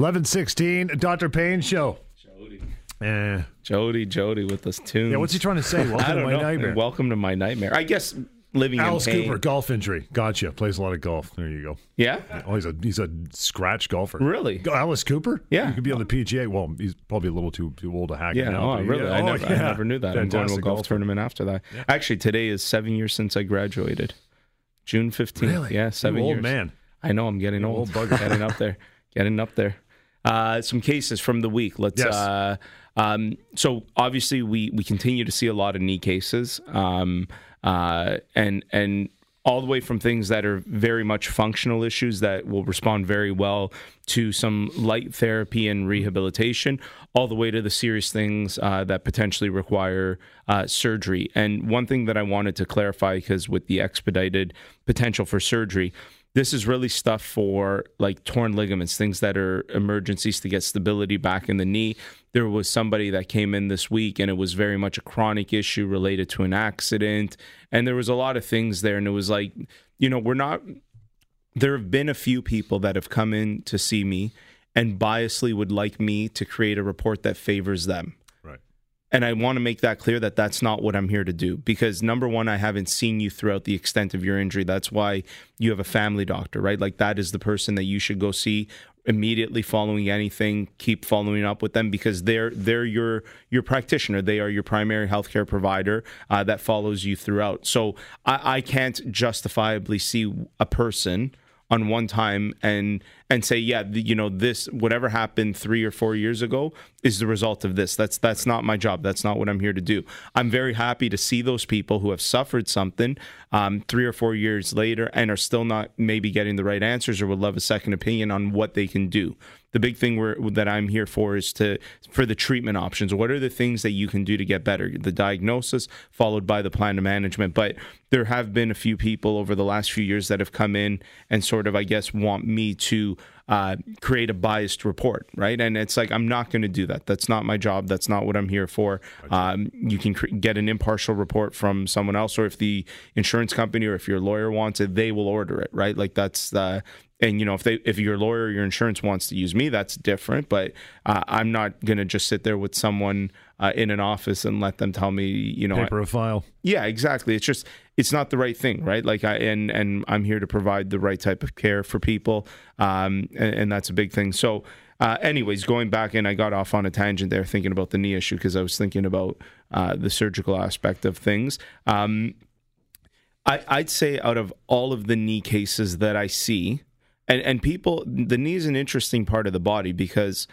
Eleven sixteen, Doctor Payne show. Jody. Eh. Jody, Jody with this tune. Yeah, what's he trying to say? Welcome to my know. nightmare. Welcome to my nightmare. I guess living Alice in pain. Cooper, golf injury. Gotcha. Plays a lot of golf. There you go. Yeah. Oh, he's a he's a scratch golfer. Really? Alice Cooper? Yeah. He could be on the PGA. Well, he's probably a little too too old to hack it Yeah, now. oh, really? I, oh, never, I never knew that. I'm going to a Fantastic golf golfer. tournament after that. Actually, today is seven years since I graduated. June 15th. Really? Yeah, seven You old years. man. I know, I'm getting old old. bugger. getting up there. Getting up there. Uh, some cases from the week. Let's. Yes. Uh, um, so obviously, we we continue to see a lot of knee cases, um, uh, and and all the way from things that are very much functional issues that will respond very well to some light therapy and rehabilitation, all the way to the serious things uh, that potentially require uh, surgery. And one thing that I wanted to clarify, because with the expedited potential for surgery, this is really stuff for like torn ligaments, things that are emergencies to get stability back in the knee. There was somebody that came in this week and it was very much a chronic issue related to an accident. And there was a lot of things there. And it was like, you know, we're not, there have been a few people that have come in to see me and biasly would like me to create a report that favors them. And I want to make that clear that that's not what I'm here to do because number one, I haven't seen you throughout the extent of your injury. That's why you have a family doctor, right? Like that is the person that you should go see immediately following anything. Keep following up with them because they're they're your your practitioner. They are your primary healthcare provider uh, that follows you throughout. So I, I can't justifiably see a person on one time and and say yeah you know this whatever happened 3 or 4 years ago is the result of this. That's that's not my job. That's not what I'm here to do. I'm very happy to see those people who have suffered something um, 3 or 4 years later and are still not maybe getting the right answers or would love a second opinion on what they can do the big thing we're, that I'm here for is to for the treatment options. What are the things that you can do to get better? The diagnosis followed by the plan of management. But there have been a few people over the last few years that have come in and sort of, I guess, want me to uh, create a biased report, right? And it's like I'm not going to do that. That's not my job. That's not what I'm here for. Um, you can cr- get an impartial report from someone else, or if the insurance company or if your lawyer wants it, they will order it, right? Like that's uh, and you know if they if your lawyer or your insurance wants to use me that's different but uh, i'm not going to just sit there with someone uh, in an office and let them tell me you know I- Paper a file. yeah exactly it's just it's not the right thing right like i and and i'm here to provide the right type of care for people um and, and that's a big thing so uh, anyways, going back and I got off on a tangent there thinking about the knee issue because I was thinking about uh, the surgical aspect of things. Um, I, I'd say out of all of the knee cases that I see, and, and people, the knee is an interesting part of the body because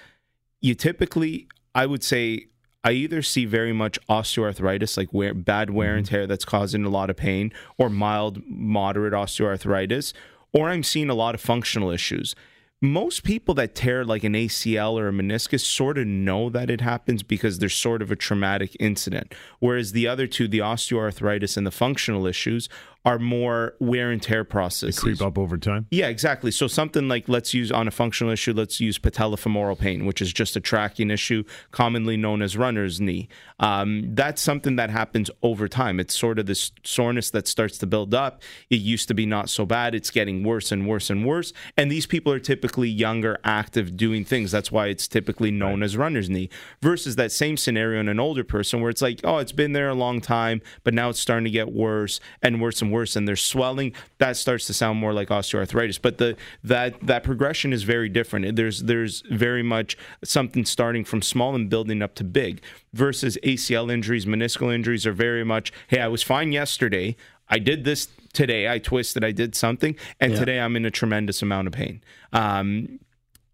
you typically, I would say, I either see very much osteoarthritis, like wear, bad wear and mm-hmm. tear that's causing a lot of pain, or mild, moderate osteoarthritis, or I'm seeing a lot of functional issues. Most people that tear like an ACL or a meniscus sort of know that it happens because there's sort of a traumatic incident. Whereas the other two, the osteoarthritis and the functional issues, are more wear and tear processes. Creep up over time. Yeah, exactly. So something like let's use on a functional issue, let's use patellofemoral pain, which is just a tracking issue, commonly known as runner's knee. Um, that's something that happens over time. It's sort of this soreness that starts to build up. It used to be not so bad. It's getting worse and worse and worse. And these people are typically younger, active, doing things. That's why it's typically known as runner's knee. Versus that same scenario in an older person where it's like, oh, it's been there a long time, but now it's starting to get worse and worse and worse, and there's swelling. That starts to sound more like osteoarthritis. But the that that progression is very different. There's there's very much something starting from small and building up to big. Versus ACL injuries, meniscal injuries are very much, hey, I was fine yesterday. I did this today. I twisted. I did something, and today I'm in a tremendous amount of pain. Um,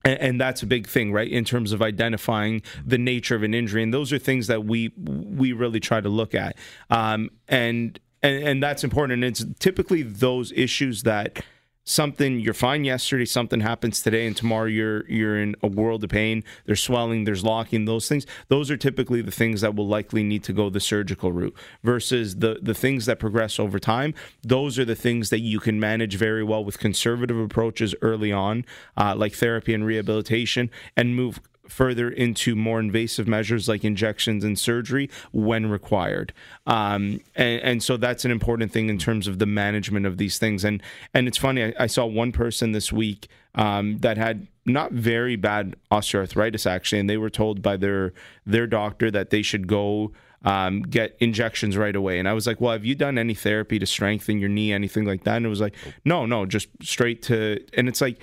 and, and that's a big thing, right? In terms of identifying the nature of an injury, and those are things that we we really try to look at, um, and and and that's important. And it's typically those issues that something you're fine yesterday, something happens today, and tomorrow you're you're in a world of pain. There's swelling, there's locking, those things. Those are typically the things that will likely need to go the surgical route versus the the things that progress over time. Those are the things that you can manage very well with conservative approaches early on, uh, like therapy and rehabilitation, and move further into more invasive measures like injections and surgery when required. Um, and, and, so that's an important thing in terms of the management of these things. And and it's funny, I, I saw one person this week um, that had not very bad osteoarthritis actually, and they were told by their their doctor that they should go um, get injections right away. And I was like, well, have you done any therapy to strengthen your knee, anything like that? And it was like, no, no, just straight to. And it's like,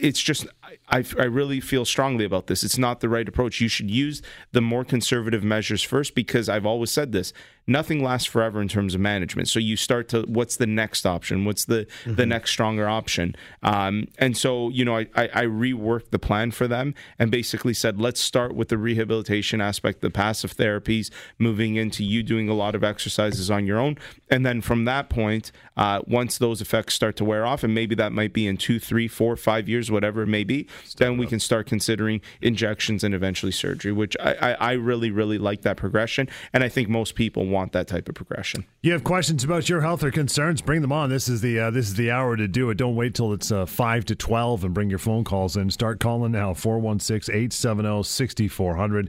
it's just I, I really feel strongly about this. It's not the right approach. You should use the more conservative measures first because I've always said this nothing lasts forever in terms of management. So you start to what's the next option? What's the mm-hmm. the next stronger option? Um, and so you know I, I, I reworked the plan for them and basically said let's start with the rehabilitation aspect, the passive therapies, moving into you doing a lot of exercises on your own, and then from that point, uh, once those effects start to wear off, and maybe that might be in two, three, four, five years, whatever it may be, then we can start considering injections and eventually surgery. Which I, I, I really really like that progression, and I think most people want that type of progression. You have questions about your health or concerns? Bring them on. This is the uh, this is the hour to do it. Don't wait till it's uh, five to twelve and bring your phone calls in. Start calling now 416-870-6400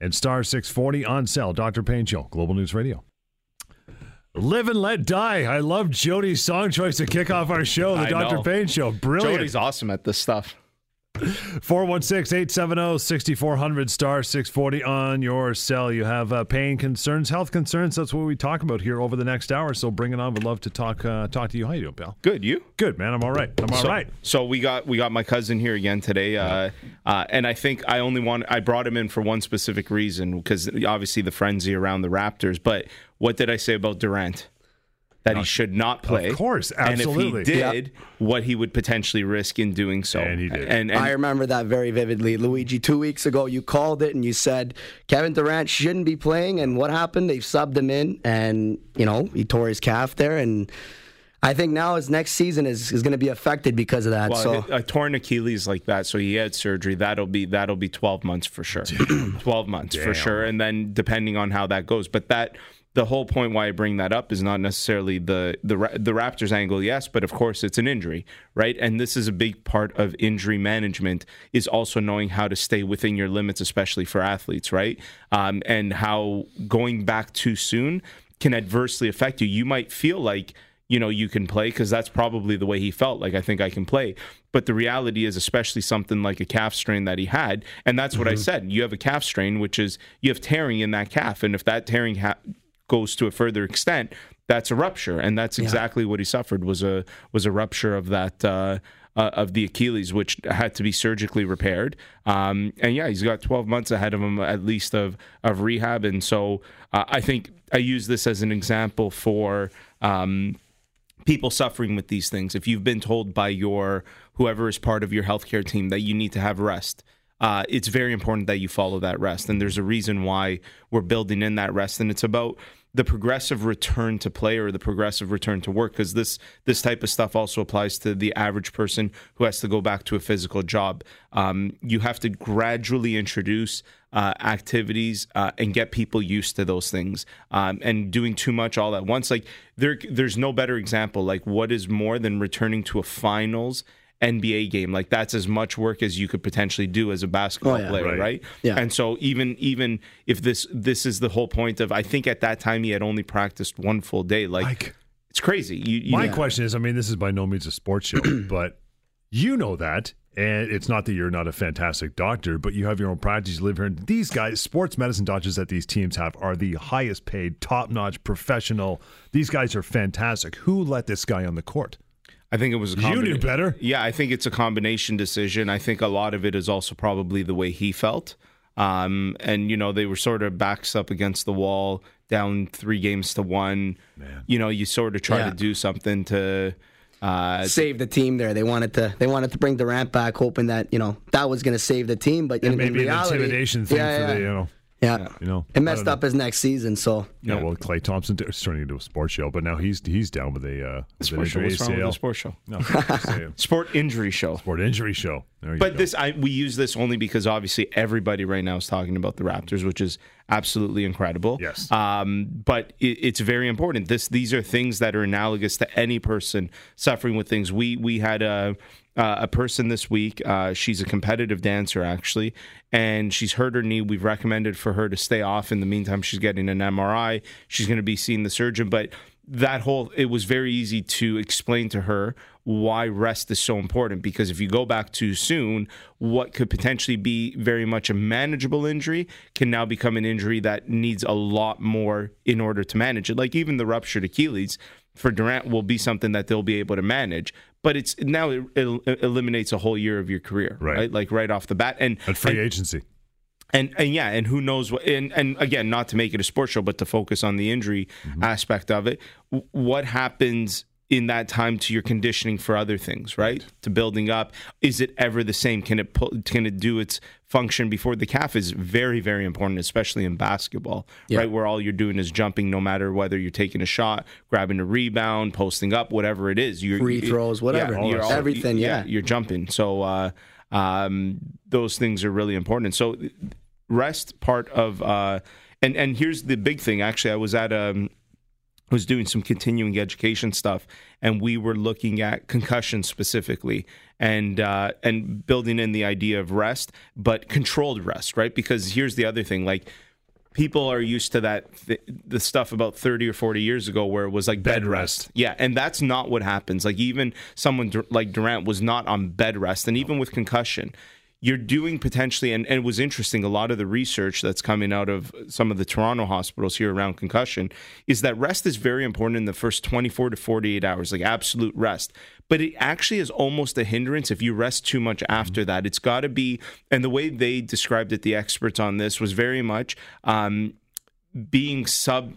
and star six forty on cell. Dr. Payne Show, Global News Radio. Live and let die. I love Jody's song choice to kick off our show, the I Dr. Know. Payne Show. Brilliant. Jody's awesome at this stuff. 416-870-6400 star 640 on your cell. You have uh, pain concerns, health concerns. That's what we talk about here over the next hour. So bring it on. Would love to talk uh, talk to you. How you doing, pal? Good. You? Good, man. I'm all right. I'm all so, right. so, we got we got my cousin here again today, uh, uh, and I think I only want I brought him in for one specific reason because obviously the frenzy around the Raptors. But what did I say about Durant? That he should not play. Of course, absolutely. And if he did, what he would potentially risk in doing so. And he did. And, and, I remember that very vividly. Luigi, two weeks ago, you called it and you said Kevin Durant shouldn't be playing. And what happened? They subbed him in, and you know he tore his calf there and. I think now his next season is, is going to be affected because of that. Well, so a torn Achilles like that, so he had surgery. That'll be that'll be twelve months for sure. twelve months Damn. for sure, and then depending on how that goes. But that the whole point why I bring that up is not necessarily the the the Raptors angle, yes, but of course it's an injury, right? And this is a big part of injury management is also knowing how to stay within your limits, especially for athletes, right? Um, and how going back too soon can adversely affect you. You might feel like you know you can play because that's probably the way he felt like i think i can play but the reality is especially something like a calf strain that he had and that's what mm-hmm. i said you have a calf strain which is you have tearing in that calf and if that tearing ha- goes to a further extent, that's a rupture, and that's exactly yeah. what he suffered was a was a rupture of that. Uh, uh, of the Achilles, which had to be surgically repaired. Um, and yeah, he's got 12 months ahead of him at least of of rehab. And so uh, I think I use this as an example for um, people suffering with these things. If you've been told by your whoever is part of your healthcare team that you need to have rest, uh, it's very important that you follow that rest. And there's a reason why we're building in that rest. And it's about the progressive return to play or the progressive return to work because this this type of stuff also applies to the average person who has to go back to a physical job. Um, you have to gradually introduce uh, activities uh, and get people used to those things um, and doing too much all at once. Like there there's no better example. Like what is more than returning to a finals NBA game. Like that's as much work as you could potentially do as a basketball oh, yeah. player, right. right? Yeah. And so even even if this this is the whole point of I think at that time he had only practiced one full day. Like Mike, it's crazy. You, you my know. question is, I mean, this is by no means a sports show, but you know that. And it's not that you're not a fantastic doctor, but you have your own practice. You live here. And these guys, sports medicine doctors that these teams have, are the highest paid, top notch, professional. These guys are fantastic. Who let this guy on the court? I think it was a combina- you knew better. Yeah, I think it's a combination decision. I think a lot of it is also probably the way he felt. Um, and you know they were sort of backs up against the wall, down three games to one. Man. You know, you sort of try yeah. to do something to uh, save the team. There, they wanted to they wanted to bring Durant back, hoping that you know that was going to save the team. But in, maybe in reality, an intimidation thing yeah, for the you know yeah. You know, it messed up his next season. So yeah, yeah. well, Klay Thompson is turning into a sports show, but now he's he's down with a uh, sports show. What's wrong with a sports show? No, sport injury show. Sport injury show. but go. this, I we use this only because obviously everybody right now is talking about the Raptors, which is absolutely incredible. Yes. Um, but it, it's very important. This these are things that are analogous to any person suffering with things. We we had a uh, a person this week. Uh, she's a competitive dancer actually, and she's hurt her knee. We've recommended for her to stay off. In the meantime, she's getting an MRI. She's going to be seeing the surgeon, but that whole it was very easy to explain to her why rest is so important because if you go back too soon what could potentially be very much a manageable injury can now become an injury that needs a lot more in order to manage it like even the ruptured achilles for Durant will be something that they'll be able to manage but it's now it, eliminates a whole year of your career Right. right, like right off the bat and At free and- agency. And and yeah, and who knows what? And and again, not to make it a sports show, but to focus on the injury aspect of it. What happens in that time to your conditioning for other things, right? To building up, is it ever the same? Can it pull, can it do its function before the calf? Is very very important, especially in basketball, Yeah. right? Where all you're doing is jumping, no matter whether you're taking a shot, grabbing a rebound, posting up, whatever it is. You're, Free throws, whatever. Yeah, you're stuff. Everything, yeah. you're jumping. So uh, um, those things are really important. And So rest part of uh, and and here's the big thing. Actually, I was at um was doing some continuing education stuff, and we were looking at concussion specifically, and uh, and building in the idea of rest, but controlled rest, right? Because here's the other thing, like. People are used to that th- the stuff about 30 or 40 years ago where it was like bed, Bed rest. rest. Yeah, and that's not what happens. Like even someone like Durant was not on bed rest, and even with concussion, you're doing potentially. And, and it was interesting. A lot of the research that's coming out of some of the Toronto hospitals here around concussion is that rest is very important in the first 24 to 48 hours, like absolute rest. But it actually is almost a hindrance if you rest too much after that. It's got to be, and the way they described it, the experts on this was very much. Um, being sub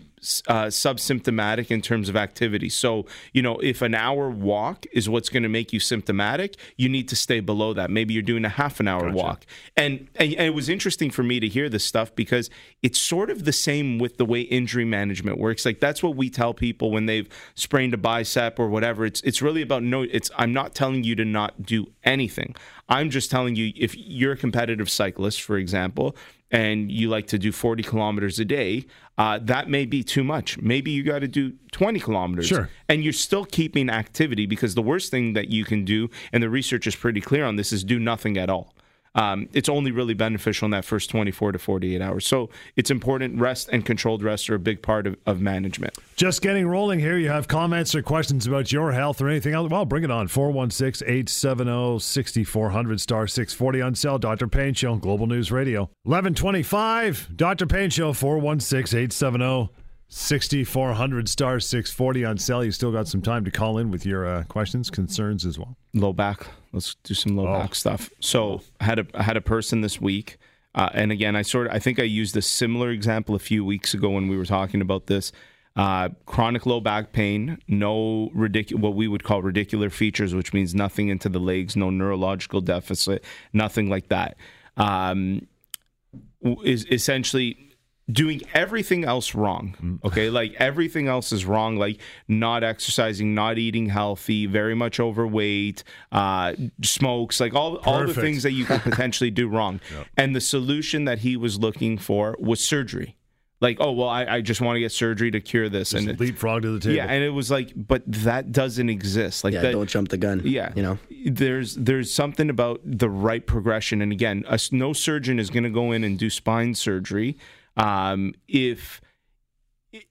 uh, subsymptomatic in terms of activity. So, you know, if an hour walk is what's going to make you symptomatic, you need to stay below that. Maybe you're doing a half an hour walk. And, and and it was interesting for me to hear this stuff because it's sort of the same with the way injury management works. Like that's what we tell people when they've sprained a bicep or whatever. It's it's really about no it's I'm not telling you to not do anything. I'm just telling you if you're a competitive cyclist, for example, and you like to do 40 kilometers a day, uh, that may be too much. Maybe you got to do 20 kilometers. Sure. And you're still keeping activity because the worst thing that you can do, and the research is pretty clear on this, is do nothing at all. Um, it's only really beneficial in that first 24 to 48 hours. So it's important. Rest and controlled rest are a big part of, of management. Just getting rolling here. You have comments or questions about your health or anything else? Well, bring it on. 416 870 6400 star 640 on sale. Dr. Payne Show, Global News Radio. 1125, Dr. Payne Show, 416 870 6400 star 640 on sale. You still got some time to call in with your uh, questions, concerns as well. low back. Let's do some low Oh. back stuff. So I had a I had a person this week, uh, and again, I sort of I think I used a similar example a few weeks ago when we were talking about this. Uh, chronic low back pain, no ridic- what we would call radicular features, which means nothing into the legs, no neurological deficit, nothing like that. Um, is essentially doing everything else wrong. Okay, like everything else is wrong. Like not exercising, not eating healthy, very much overweight, uh, smokes, like all all the things that you could potentially do wrong. And the solution that he was looking for was surgery. Like, oh well, I, I just want to get surgery to cure this, Just and leapfrog to the table. yeah, and it was like, but that doesn't exist. Like Yeah, that, don't jump the gun. yeah, You know? there's there's something about the right progression, and again, a, s- no surgeon is going to go in and do spine surgery um, if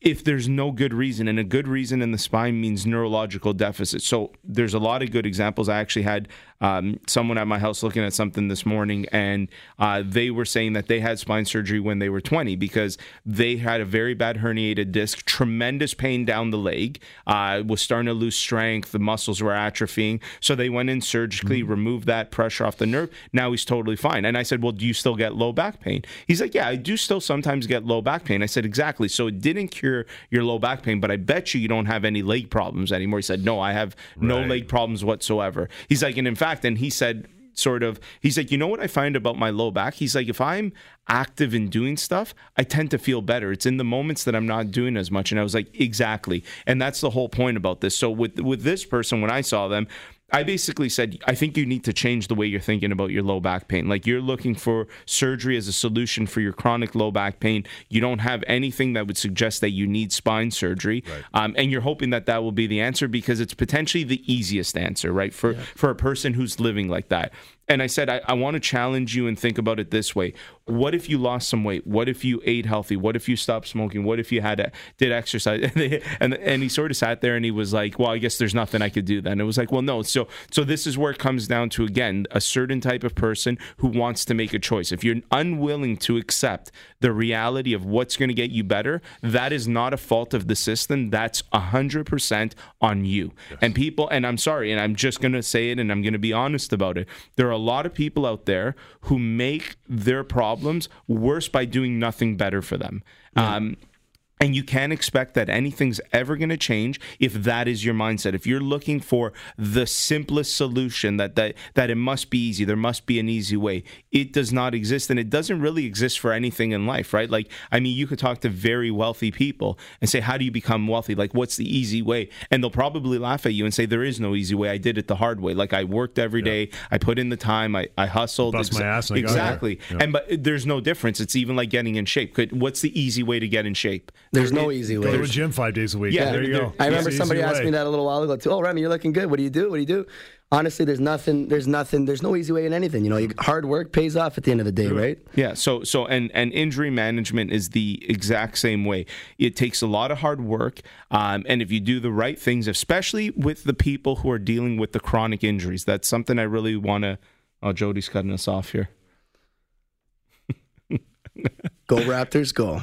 if there's no good reason, and a good reason in the spine means neurological deficit. So there's a lot of good examples. I actually had um, someone at my house looking at something this morning, and uh, they were saying that they had spine surgery when they were 20 because they had a very bad herniated disc, tremendous pain down the leg, uh, was starting to lose strength, the muscles were atrophying. So they went in surgically, removed that pressure off the nerve. Now he's totally fine. And I said, Well, do you still get low back pain? He's like, Yeah, I do still sometimes get low back pain. I said, Exactly. So it didn't cure your low back pain, but I bet you you don't have any leg problems anymore. He said, No, I have no leg problems whatsoever. He's like, And in fact, and he said, sort of he's like you know what i find about my low back? He's like if i'm active in doing stuff i tend to feel better. It's in the moments that i'm not doing as much. And i was like exactly. And that's the whole point about this. So with with this person when i saw them I basically said, I think you need to change the way you're thinking about your low back pain. Like you're looking for surgery as a solution for your chronic low back pain. You don't have anything that would suggest that you need spine surgery, right. um, and you're hoping that that will be the answer because it's potentially the easiest answer, right? For yeah. for a person who's living like that. And I said, I, I want to challenge you and think about it this way. What if you lost some weight? What if you ate healthy? What if you stopped smoking? What if you had a, did exercise? and and he sort of sat there and he was like, well, I guess there's nothing I could do then. It was like, well, no. So so this is where it comes down to again a certain type of person who wants to make a choice. If you're unwilling to accept the reality of what's going to get you better, that is not a fault of the system. That's hundred percent on you. Yes. And people, and I'm sorry, and I'm just going to say it, and I'm going to be honest about it. There are lot of people out there who make their problems worse by doing nothing better for them. Um, and you can't expect that anything's ever going to change if that is your mindset. If you're looking for the simplest solution, that, that that it must be easy, there must be an easy way. It does not exist, and it doesn't really exist for anything in life, right? Like, I mean, you could talk to very wealthy people and say, "How do you become wealthy? Like, what's the easy way?" And they'll probably laugh at you and say, "There is no easy way. I did it the hard way. Like, I worked every yeah. day, I put in the time, I, I hustled, Bust my ass, oh, exactly." Yeah. And but uh, there's no difference. It's even like getting in shape. Could, what's the easy way to get in shape? There's no easy way. Go to a gym five days a week. Yeah, there you go. I remember somebody asked me that a little while ago too. Oh, Remy, you're looking good. What do you do? What do you do? Honestly, there's nothing. There's nothing. There's no easy way in anything. You know, you, hard work pays off at the end of the day, right? Yeah. So, so, and and injury management is the exact same way. It takes a lot of hard work, um, and if you do the right things, especially with the people who are dealing with the chronic injuries, that's something I really want to. Oh, Jody's cutting us off here. go Raptors, go.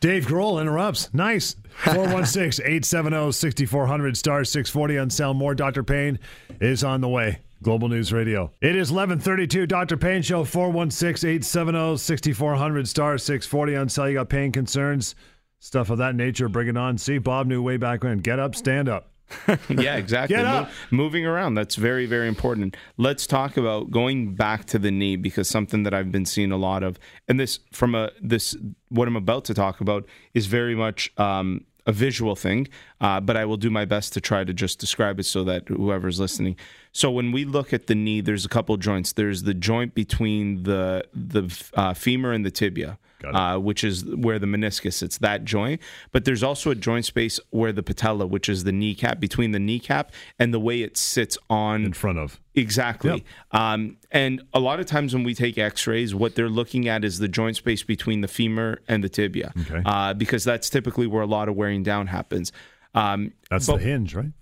Dave Grohl interrupts. Nice. 416 870 6400 star 640 on cell More. Dr. Payne is on the way. Global News Radio. It is 1132 Dr. Payne Show 416 870 6400 star 640 on cell. You got pain concerns, stuff of that nature. Bring it on. See, Bob knew way back when. Get up, stand up. yeah, exactly. Mo- moving around, that's very, very important. Let's talk about going back to the knee because something that I've been seeing a lot of, and this from a this what I'm about to talk about is very much um, a visual thing, uh, but I will do my best to try to just describe it so that whoever's listening. So when we look at the knee, there's a couple joints. There's the joint between the the uh, femur and the tibia uh, which is where the meniscus it's that joint. But there's also a joint space where the patella, which is the kneecap, between the kneecap and the way it sits on. In front of. Exactly. Yep. Um, and a lot of times when we take x rays, what they're looking at is the joint space between the femur and the tibia, okay. uh, because that's typically where a lot of wearing down happens. Um, that's but, the hinge, right?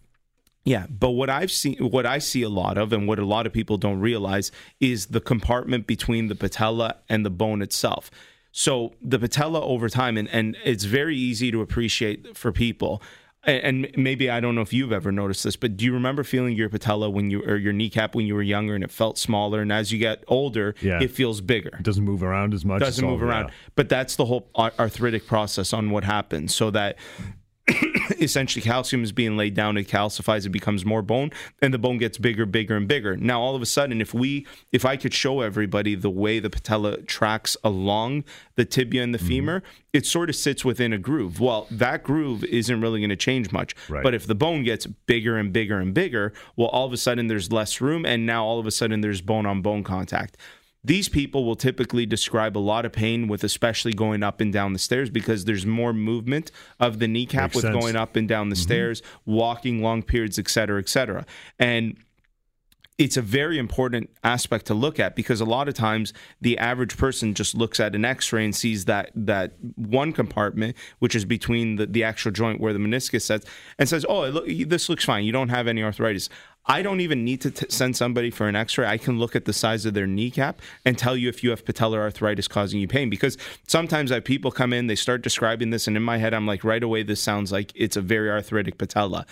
Yeah, but what I've seen, what I see a lot of, and what a lot of people don't realize, is the compartment between the patella and the bone itself. So the patella over time, and, and it's very easy to appreciate for people. And, and maybe I don't know if you've ever noticed this, but do you remember feeling your patella when you or your kneecap when you were younger and it felt smaller, and as you get older, yeah. it feels bigger. It doesn't move around as much. Doesn't move around, yeah. but that's the whole arthritic process on what happens. So that essentially calcium is being laid down it calcifies it becomes more bone and the bone gets bigger bigger and bigger now all of a sudden if we if i could show everybody the way the patella tracks along the tibia and the mm-hmm. femur it sort of sits within a groove well that groove isn't really going to change much right. but if the bone gets bigger and bigger and bigger well all of a sudden there's less room and now all of a sudden there's bone on bone contact these people will typically describe a lot of pain with especially going up and down the stairs because there's more movement of the kneecap Makes with sense. going up and down the mm-hmm. stairs, walking long periods, et cetera, et cetera. And it's a very important aspect to look at because a lot of times the average person just looks at an x-ray and sees that that one compartment which is between the, the actual joint where the meniscus sits and says oh look, this looks fine you don't have any arthritis I don't even need to t- send somebody for an x-ray. I can look at the size of their kneecap and tell you if you have patellar arthritis causing you pain because sometimes I have people come in, they start describing this and in my head I'm like right away this sounds like it's a very arthritic patella.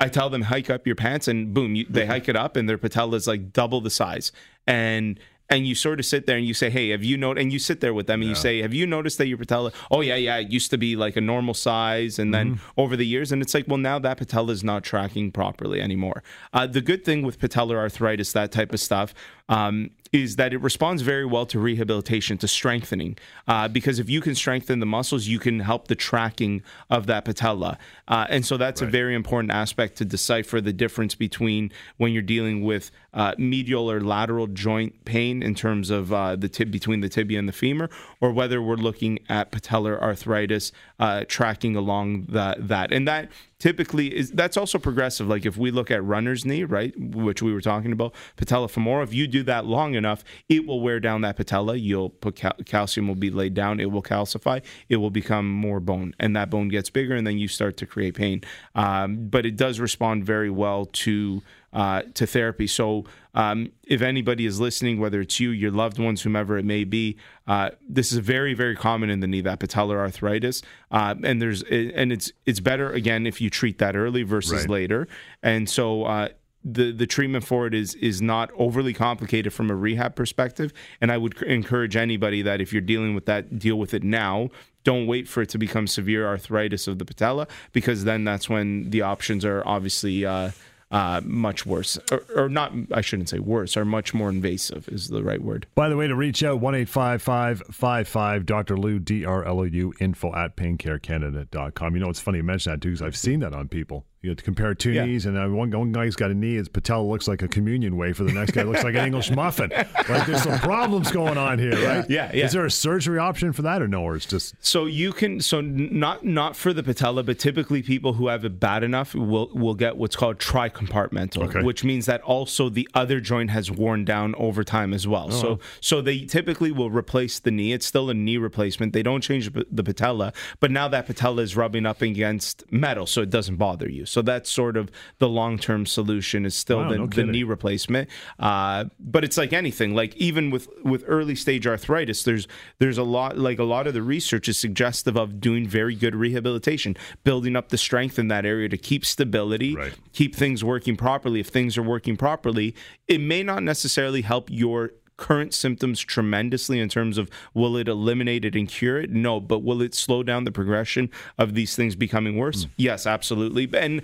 I tell them hike up your pants, and boom, you, they hike it up, and their patella is like double the size. And and you sort of sit there and you say, "Hey, have you noticed?" And you sit there with them and yeah. you say, "Have you noticed that your patella? Oh yeah, yeah, it used to be like a normal size, and mm-hmm. then over the years, and it's like, well, now that patella is not tracking properly anymore." Uh, the good thing with patellar arthritis, that type of stuff, um, is that it responds very well to rehabilitation, to strengthening. Uh, because if you can strengthen the muscles, you can help the tracking of that patella. Uh, and so that's right. a very important aspect to decipher the difference between when you're dealing with uh, medial or lateral joint pain in terms of uh, the tib between the tibia and the femur, or whether we're looking at patellar arthritis uh, tracking along that. That and that typically is that's also progressive. Like if we look at runner's knee, right, which we were talking about, patella femoral. If you do that long enough, it will wear down that patella. You'll put cal- calcium will be laid down. It will calcify. It will become more bone, and that bone gets bigger, and then you start to create pain. Um, but it does respond very well to uh, to therapy. So, um, if anybody is listening, whether it's you, your loved ones, whomever it may be, uh, this is very, very common in the knee that patellar arthritis, uh, and there's and it's it's better again if you treat that early versus right. later. And so, uh, the the treatment for it is is not overly complicated from a rehab perspective and i would encourage anybody that if you're dealing with that deal with it now don't wait for it to become severe arthritis of the patella because then that's when the options are obviously uh, uh, much worse, or, or, not. I shouldn't say worse, are much more invasive is the right word. By the way, to reach out one eight five five five five Dr. Lou D R L O U info at paincarecanada.com. You know, it's funny you mention that too because I've seen that on people. You know, to compare two yeah. knees, and uh, one, one guy's got a knee, his patella looks like a communion wafer. The next guy looks like an English muffin. Like there's some problems going on here, right? Yeah, yeah. Is there a surgery option for that, or no? Or it's just so you can so not not for the patella, but typically people who have it bad enough will will get what's called tricompartmental, okay. which means that also the other joint has worn down over time as well. Oh. So so they typically will replace the knee. It's still a knee replacement. They don't change the patella, but now that patella is rubbing up against metal, so it doesn't bother you. So that's sort of the long term solution is still wow, the, no the, knee replacement. Uh, but it's like anything, like even with with early stage arthritis, there's there's a lot like a lot of the research is suggestive of doing very good rehabilitation, building up the strength in that area to keep stability, right. keep things working properly. If things are working properly, it may not necessarily help your current symptoms tremendously in terms of will it eliminate it and cure it? No, but will it slow down the progression of these things becoming worse? Mm. Yes, absolutely. And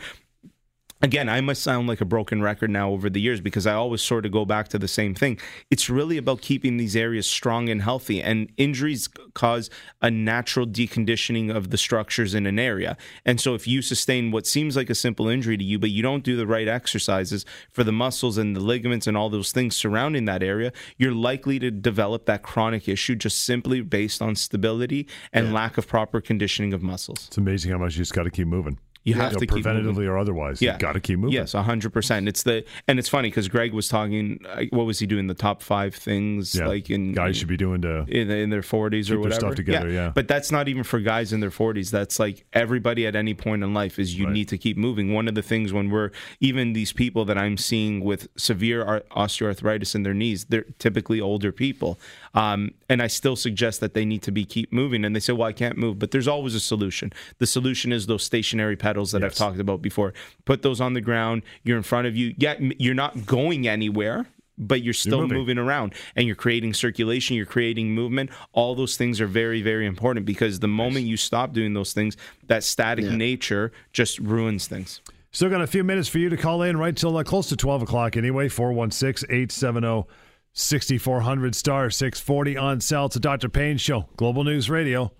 again, I must sound like a broken record now over the years because I always sort of go back to the same thing. It's really about keeping these areas strong and healthy, and injuries cause a natural deconditioning of the structures in an area. And so, if you sustain what seems like a simple injury to you, but you don't do the right exercises for the muscles and the ligaments and all those things surrounding that area, you're likely to develop that chronic issue just simply based on stability and yeah. lack of proper conditioning of muscles. It's amazing how much you just got to keep moving. You have to preventatively or otherwise. Yeah, got to keep moving. Yes, hundred percent. It's the and it's funny because Greg was talking. What was he doing? The top five things yeah. like in guys should be doing to in, in their forties or whatever. stuff together. Yeah. yeah. but that's not even for guys in their forties. That's like everybody at any point in life is you right. need to keep moving. One of the things when we're even these people that I'm seeing with severe osteoarthritis in their knees, they're typically older people, um, and I still suggest that they need to be keep moving. And they say, well, I can't move, but there's always a solution. The solution is those stationary pedals that yes. I've talked about before. Put those on the ground. You're in front of you. Yeah, you're not going anywhere but you're still you're moving. moving. around and you're creating circulation, you're creating movement. All those things are very, very important because the moment you stop doing those things, that static yeah. nature just ruins things. Still got a few minutes for you to call in right till uh, close to 12 o'clock anyway. 416 870 6400 star 640 on cell. to Dr. Payne Show, Global News Radio.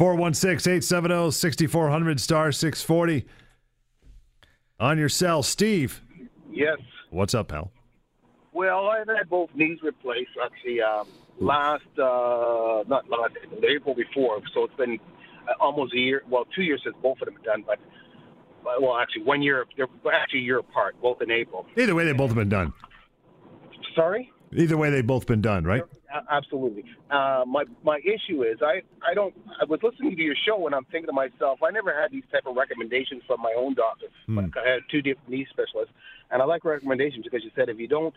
416 870 6400 star 640 on your cell. Steve. Yes. What's up, pal? Well, I've had both knees replaced actually um, last, uh, not last April, the April before. So it's been uh, almost a year, well, two years since both of them are done. But, well, actually, one year, they're actually a year apart, both in April. Either way, they've both been done. Sorry? Either way, they've both been done, right? Absolutely. Uh, my my issue is I I don't I was listening to your show and I'm thinking to myself I never had these type of recommendations from my own doctor. Mm. I had two different knee specialists, and I like recommendations because you said if you don't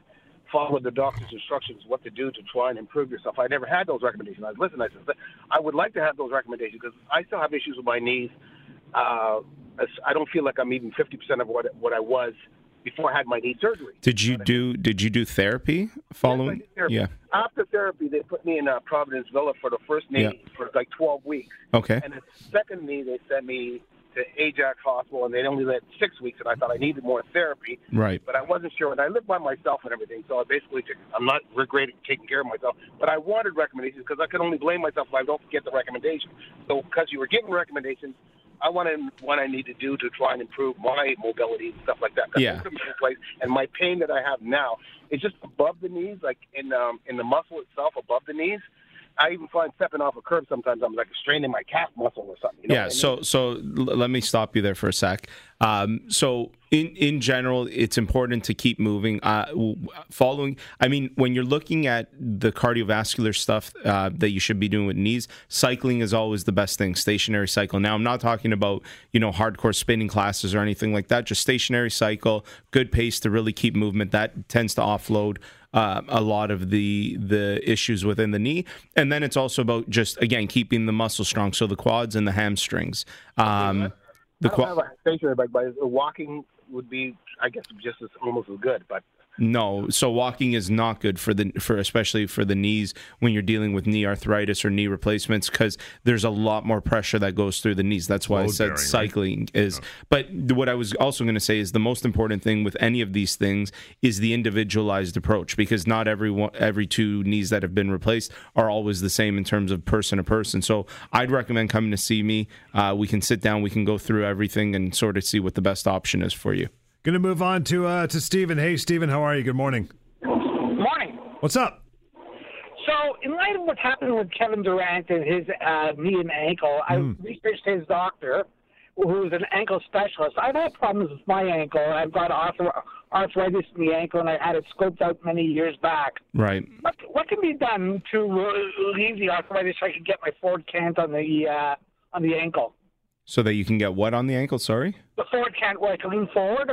follow the doctor's instructions what to do to try and improve yourself. I never had those recommendations. I was listening. I said I would like to have those recommendations because I still have issues with my knees. Uh, I don't feel like I'm even 50% of what what I was before I had my knee surgery. Did you do Did you do therapy following? Yes, therapy. Yeah. After therapy, they put me in uh, Providence Villa for the first knee yeah. for like 12 weeks. Okay. And the second knee, they sent me to Ajax Hospital, and they only let six weeks, and I thought I needed more therapy. Right. But I wasn't sure, and I live by myself and everything, so I basically took, I'm not regretting taking care of myself. But I wanted recommendations because I could only blame myself if I don't get the recommendation. So because you were giving recommendations, I wanted what I need to do to try and improve my mobility and stuff like that. 'Cause Yeah. I'm in a place, and my pain that I have now is just above the knees, like in um, in the muscle itself above the knees. I even find stepping off a curb sometimes I'm like straining my calf muscle or something. You know yeah. I So mean? so l- let me stop you there for a sec. Um, so in in general, it's important to keep moving. Uh, following, I mean, when you're looking at the cardiovascular stuff uh, that you should be doing with knees, cycling is always the best thing. Stationary cycle. Now, I'm not talking about you know hardcore spinning classes or anything like that. Just stationary cycle, good pace to really keep movement. That tends to offload uh, a lot of the the issues within the knee, and then it's also about just again keeping the muscle strong, so the quads and the hamstrings. Um, the I have a stationary bike, but walking would be, I guess, just as almost as good. But No, so walking is not good for the for especially for the knees when you're dealing with knee arthritis or knee replacements because there's a lot more pressure that goes through the knees. That's why I said bearing, right? cycling is. But what I was also going to say is the most important thing with any of these things is the individualized approach because not every one, every two knees that have been replaced are always the same in terms of person to person. So I'd recommend coming to see me. Uh, we can sit down, we can go through everything and sort of see what the best option is for you. Going to move on to uh, to Stephen. Hey, Stephen, how are you? Good morning. Morning. What's up? So, in light of what's happened with Kevin Durant and his uh, knee and ankle, I researched his doctor, who's an ankle specialist. I've had problems with my ankle. I've got arthritis in the ankle, and I had it scoped out many years back. Right. What what can be done to relieve the arthritis so I can get my forward cant on the uh, on the ankle? So that you can get what on the ankle? Sorry. The forward cant where I can lean forward.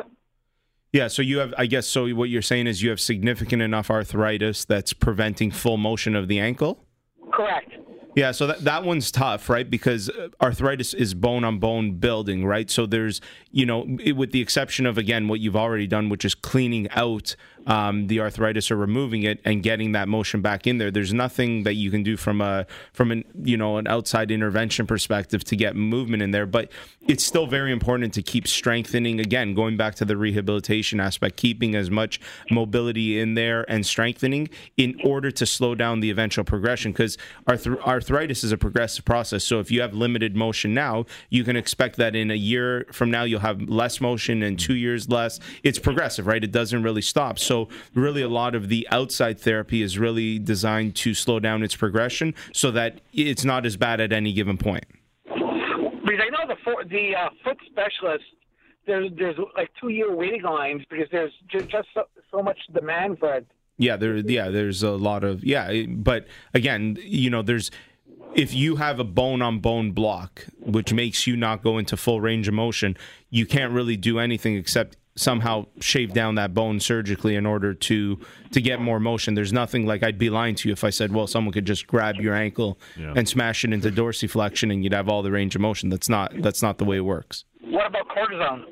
Yeah, so you have, I guess, so what you're saying is you have significant enough arthritis that's preventing full motion of the ankle? Correct. Yeah, so that, that one's tough, right? Because uh, arthritis is bone on bone building, right? So there's, you know, it- with the exception of, again, what you've already done, which is cleaning out um, the arthritis or removing it and getting that motion back in there. There's nothing that you can do from a, from an, you know, an outside intervention perspective to get movement in there. But it's still very important to keep strengthening, again, going back to the rehabilitation aspect, keeping as much mobility in there and strengthening in order to slow down the eventual progression. Because arth- arthritis is a progressive process. So if you have limited motion now, you can expect that in a year from now, you'll have less motion and two years less. It's progressive, right? It doesn't really stop. So really, a lot of the outside therapy is really designed to slow down its progression so that it's not as bad at any given point. Because I know the for, the uh, foot specialist, there's there's like two year waiting lines because there's just, just so, so much demand for it. Yeah, there. Yeah, there's a lot of yeah, but again, you know, there's if you have a bone on bone block, which makes you not go into full range of motion, you can't really do anything except somehow shave down that bone surgically in order to to get more motion. There's nothing like I'd be lying to you if I said, well, someone could just grab your ankle Yeah. and smash it into dorsiflexion and you'd have all the range of motion. That's not that's not the way it works. What about cortisone?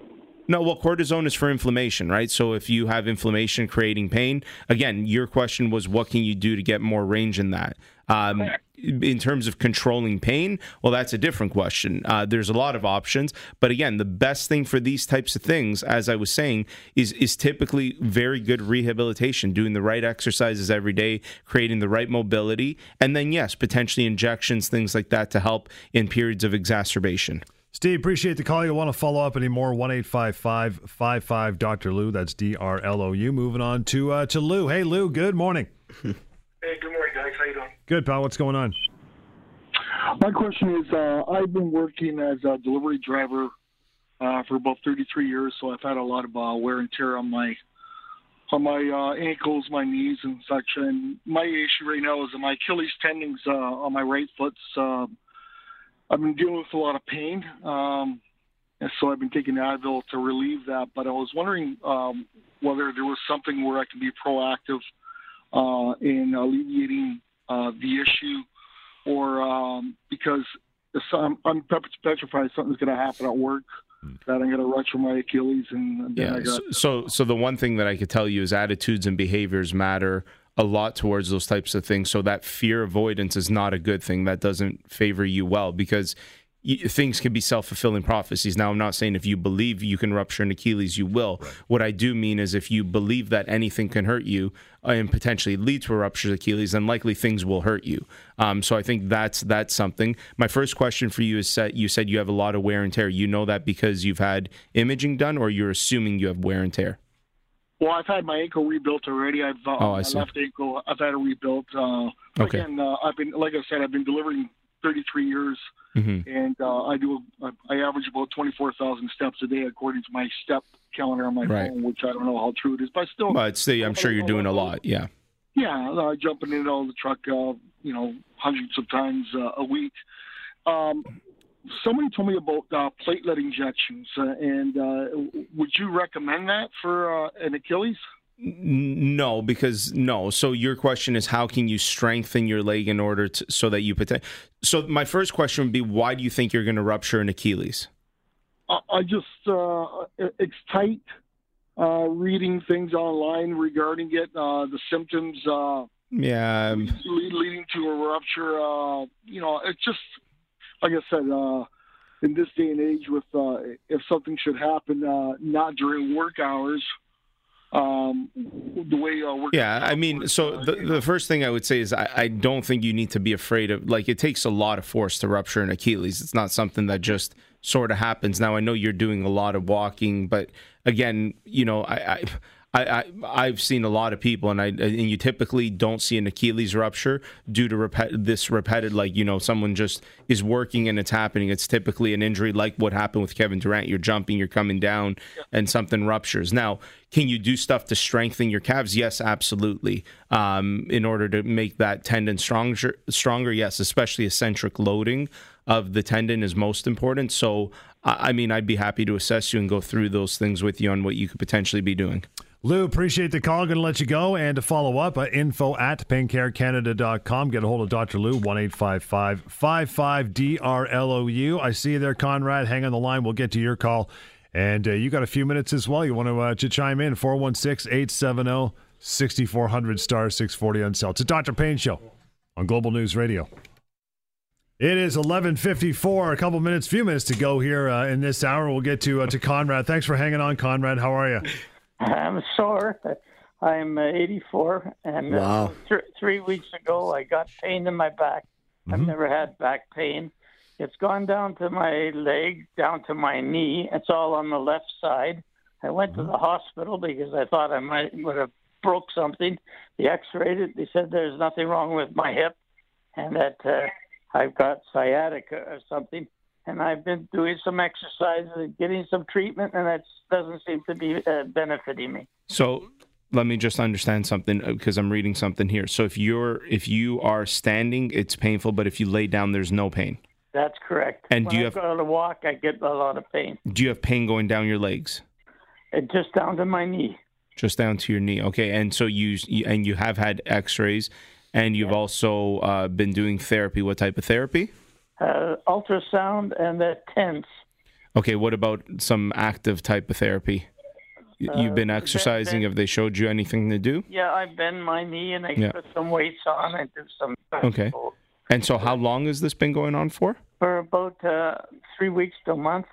No, well, cortisone is for inflammation, right? So if you have inflammation creating pain, again, your question was what can you do to get more range in that? Um, in terms of controlling pain, well, that's a different question. Uh, there's a lot of options, but again, the best thing for these types of things, as I was saying, is is typically very good rehabilitation, doing the right exercises every day, creating the right mobility, and then yes, potentially injections, things like that to help in periods of exacerbation. Steve, appreciate the call. You want to follow up anymore? 1 55 Dr. Lou. That's D R L O U. Moving on to uh, to Lou. Hey, Lou, good morning. Hey, good morning, guys. How you doing? Good, pal. What's going on? My question is, uh, I've been working as a delivery driver uh, for about 33 years, so I've had a lot of uh, wear and tear on my on my uh, ankles, my knees, and such. And my issue right now is that my Achilles tendons uh, on my right foot. Uh, I've been dealing with a lot of pain, um, and so I've been taking Advil to relieve that. But I was wondering um, whether there was something where I can be proactive uh, in alleviating uh, the issue or um, because I'm, I'm petrified something's going to happen at work that I'm going to rupture my Achilles and then I Yeah. got So, so the one thing that I could tell you is attitudes and behaviors matter a lot towards those types of things. So that fear avoidance is not a good thing. That doesn't favor you well because things can be self-fulfilling prophecies now i'm not saying if you believe you can rupture an achilles you will right. what i do mean is if you believe that anything can hurt you uh, and potentially lead to a rupture ruptured achilles then likely things will hurt you um, so i think that's that's something my first question for you is set you said you have a lot of wear and tear you know that because you've had imaging done or you're assuming you have wear and tear well, I've had my ankle rebuilt already. I've uh, oh, I see. my left ankle. I've had it rebuilt. Uh, okay. Again, uh, I've been like I said, I've been delivering 33 years, mm-hmm. and uh, I do. I average about 24,000 steps a day according to my step calendar on my right. phone, which I don't know how true it is, but still. But still, I'm sure you're doing a lot. Yeah. Yeah, uh, jumping in all the truck, uh, you know, hundreds of times uh, a week. Um, somebody told me about uh, platelet injections, uh, and uh, would you recommend that for uh, an Achilles? No, because no. So your question is how can you strengthen your leg in order to so that you protect? So my first question would be why do you think you're going to rupture an Achilles? I just uh, it's tight. Uh, reading things online regarding it, uh, the symptoms. Uh, yeah, leading to a rupture. Uh, you know, it's just like I said. Uh, in this day and age, with if something should happen, not during work hours, um, the way uh, we're yeah i mean so the, the first thing i would say is I, I don't think you need to be afraid of like it takes a lot of force to rupture an achilles. It's not something that just sort of happens. Now i know you're doing a lot of walking but again you know i, I I, I have seen a lot of people, and I and you typically don't see an Achilles rupture due to repet, this repeated, like you know, someone just is working and it's happening. It's typically an injury like what happened with Kevin Durant. You're jumping, you're coming down, and something ruptures. Now, can you do stuff to strengthen your calves? Yes, absolutely. Um, in order to make that tendon stronger, stronger, yes, especially eccentric loading of the tendon is most important. So, I mean, I'd be happy to assess you and go through those things with you on what you could potentially be doing. Lou, appreciate the call. Going to let you go. And to follow up, uh, info at paincarecanada.com. Get a hold of Dr. Lou, 1 55 DRLOU. I see you there, Conrad. Hang on the line. We'll get to your call. And uh, you got a few minutes as well. You want to, uh, to chime in? 416 870 6400 star 640 on cell. It's a Dr. Pain Show on Global News Radio. It is 11:54. A couple minutes, few minutes to go here uh, in this hour. We'll get to uh, to Conrad. Thanks for hanging on, Conrad. How are you? I'm sore. I'm uh, 84, and uh, th- three weeks ago I got pain in my back. Mm-hmm. I've never had back pain. It's gone down to my leg, down to my knee. It's all on the left side. I went mm-hmm. to the hospital because I thought I might would have broke something. They X-rayed it. They said there's nothing wrong with my hip, and that uh, I've got sciatica or something and I've been doing some exercises and getting some treatment, and that doesn't seem to be uh, benefiting me. So let me just understand something because uh, I'm reading something here. So if you're if you are standing, it's painful, but if you lay down, there's no pain. That's correct. And when do you I have go to walk? I get a lot of pain. Do you have pain going down your legs? It just down to my knee. Just down to your knee. Okay, and so you and you have had X-rays, and you've yeah. also uh, been doing therapy. What type of therapy? Uh, ultrasound and the TENS. Okay, what about some active type of therapy? You've been uh, exercising. Have they showed you anything to do? Yeah, I bend my knee and I yeah. put some weights on and do some. Okay. And so, how long has this been going on for? For about uh, three weeks to a month.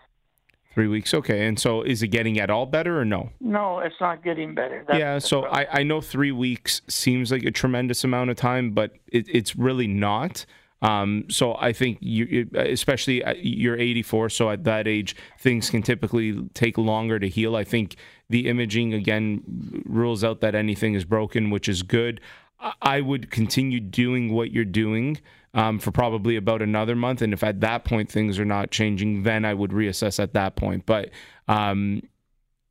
Three weeks, okay. And so, is it getting at all better or no? No, it's not getting better. That's yeah, so I, I know three weeks seems like a tremendous amount of time, but it, it's really not. Um, so I think you, especially you're 84, so at that age, things can typically take longer to heal. I think the imaging again rules out that anything is broken, which is good. I would continue doing what you're doing um, for probably about another month, and if at that point things are not changing, then I would reassess at that point. But um,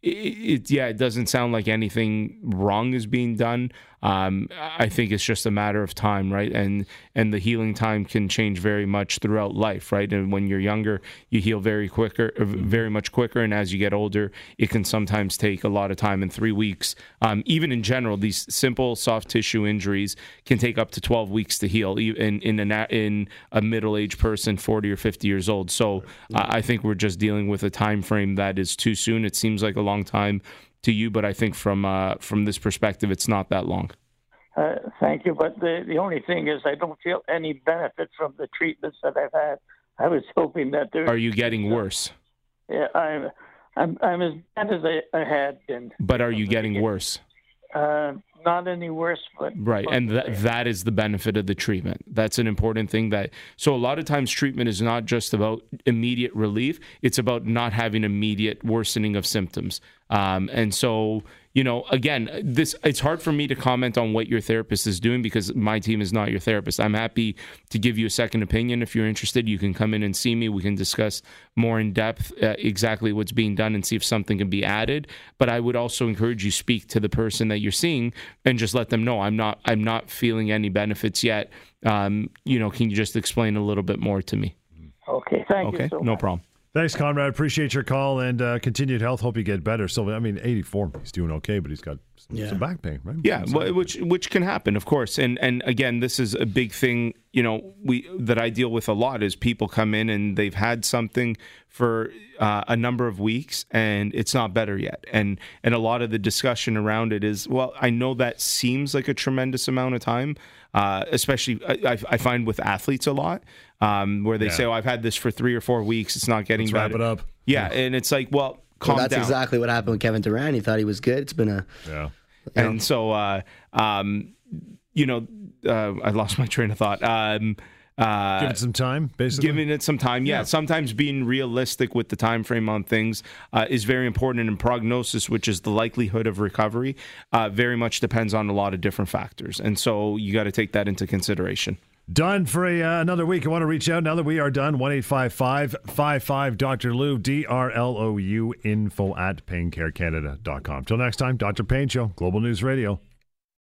it, it, yeah, it doesn't sound like anything wrong is being done. Um, I think it's just a matter of time, right? And and the healing time can change very much throughout life, right? And when you're younger, you heal very quicker, uh, very much quicker, and as you get older, it can sometimes take a lot of time. In three weeks, um, even in general, these simple soft tissue injuries can take up to 12 weeks to heal in in a in a middle aged person, 40 or 50 years old. So uh, I think we're just dealing with a time frame that is too soon. It seems like a long time to you, but I think from uh, from this perspective, it's not that long. Uh, thank you, but the the only thing is I don't feel any benefit from the treatments that I've had. I was hoping that there. Are you getting worse? Yeah, I'm. I'm. I'm as bad as I, I had been. But are you getting worse? Uh, not any worse, but right, and that that is the benefit of the treatment. That's an important thing. That so a lot of times treatment is not just about immediate relief; it's about not having immediate worsening of symptoms. Um, and so you know, again, this it's hard for me to comment on what your therapist is doing because my team is not your therapist. I'm happy to give you a second opinion if you're interested. You can come in and see me. We can discuss more in depth uh, exactly what's being done and see if something can be added. But I would also encourage you speak to the person that you're seeing and just let them know I'm not I'm not feeling any benefits yet. Um, you know, can you just explain a little bit more to me? Okay, thank okay, you. So no much. problem. Thanks, Conrad. Appreciate your call and uh, continued health. Hope you get better. So, I mean, 84, he's doing okay, but he's got some, yeah. some back pain, right? Yeah, well, which which can happen, of course. And and again, this is a big thing. You know, we that I deal with a lot is people come in and they've had something for uh, a number of weeks and it's not better yet. And and a lot of the discussion around it is, well, I know that seems like a tremendous amount of time, uh, especially I, I, find with athletes a lot um, where they yeah. say, "Oh, I've had this for three or four weeks. It's not getting Let's better." Wrap it up. Yeah, and it's like, well, calm well, that's down. exactly what happened with Kevin Durant. He thought he was good. It's been a yeah. And so, uh, um, you know, uh, I lost my train of thought. Um, uh, Give it some time, basically. Giving it some time, yeah. yeah. Sometimes being realistic with the time frame on things uh, is very important. And prognosis, which is the likelihood of recovery, uh, very much depends on a lot of different factors. And so you got to take that into consideration. Done for a, uh, another week. I want to reach out now that we are done. 1 55 Dr. Lou, D R L O U, info at paincarecanada.com. Till next time, Dr. Pain Show, Global News Radio.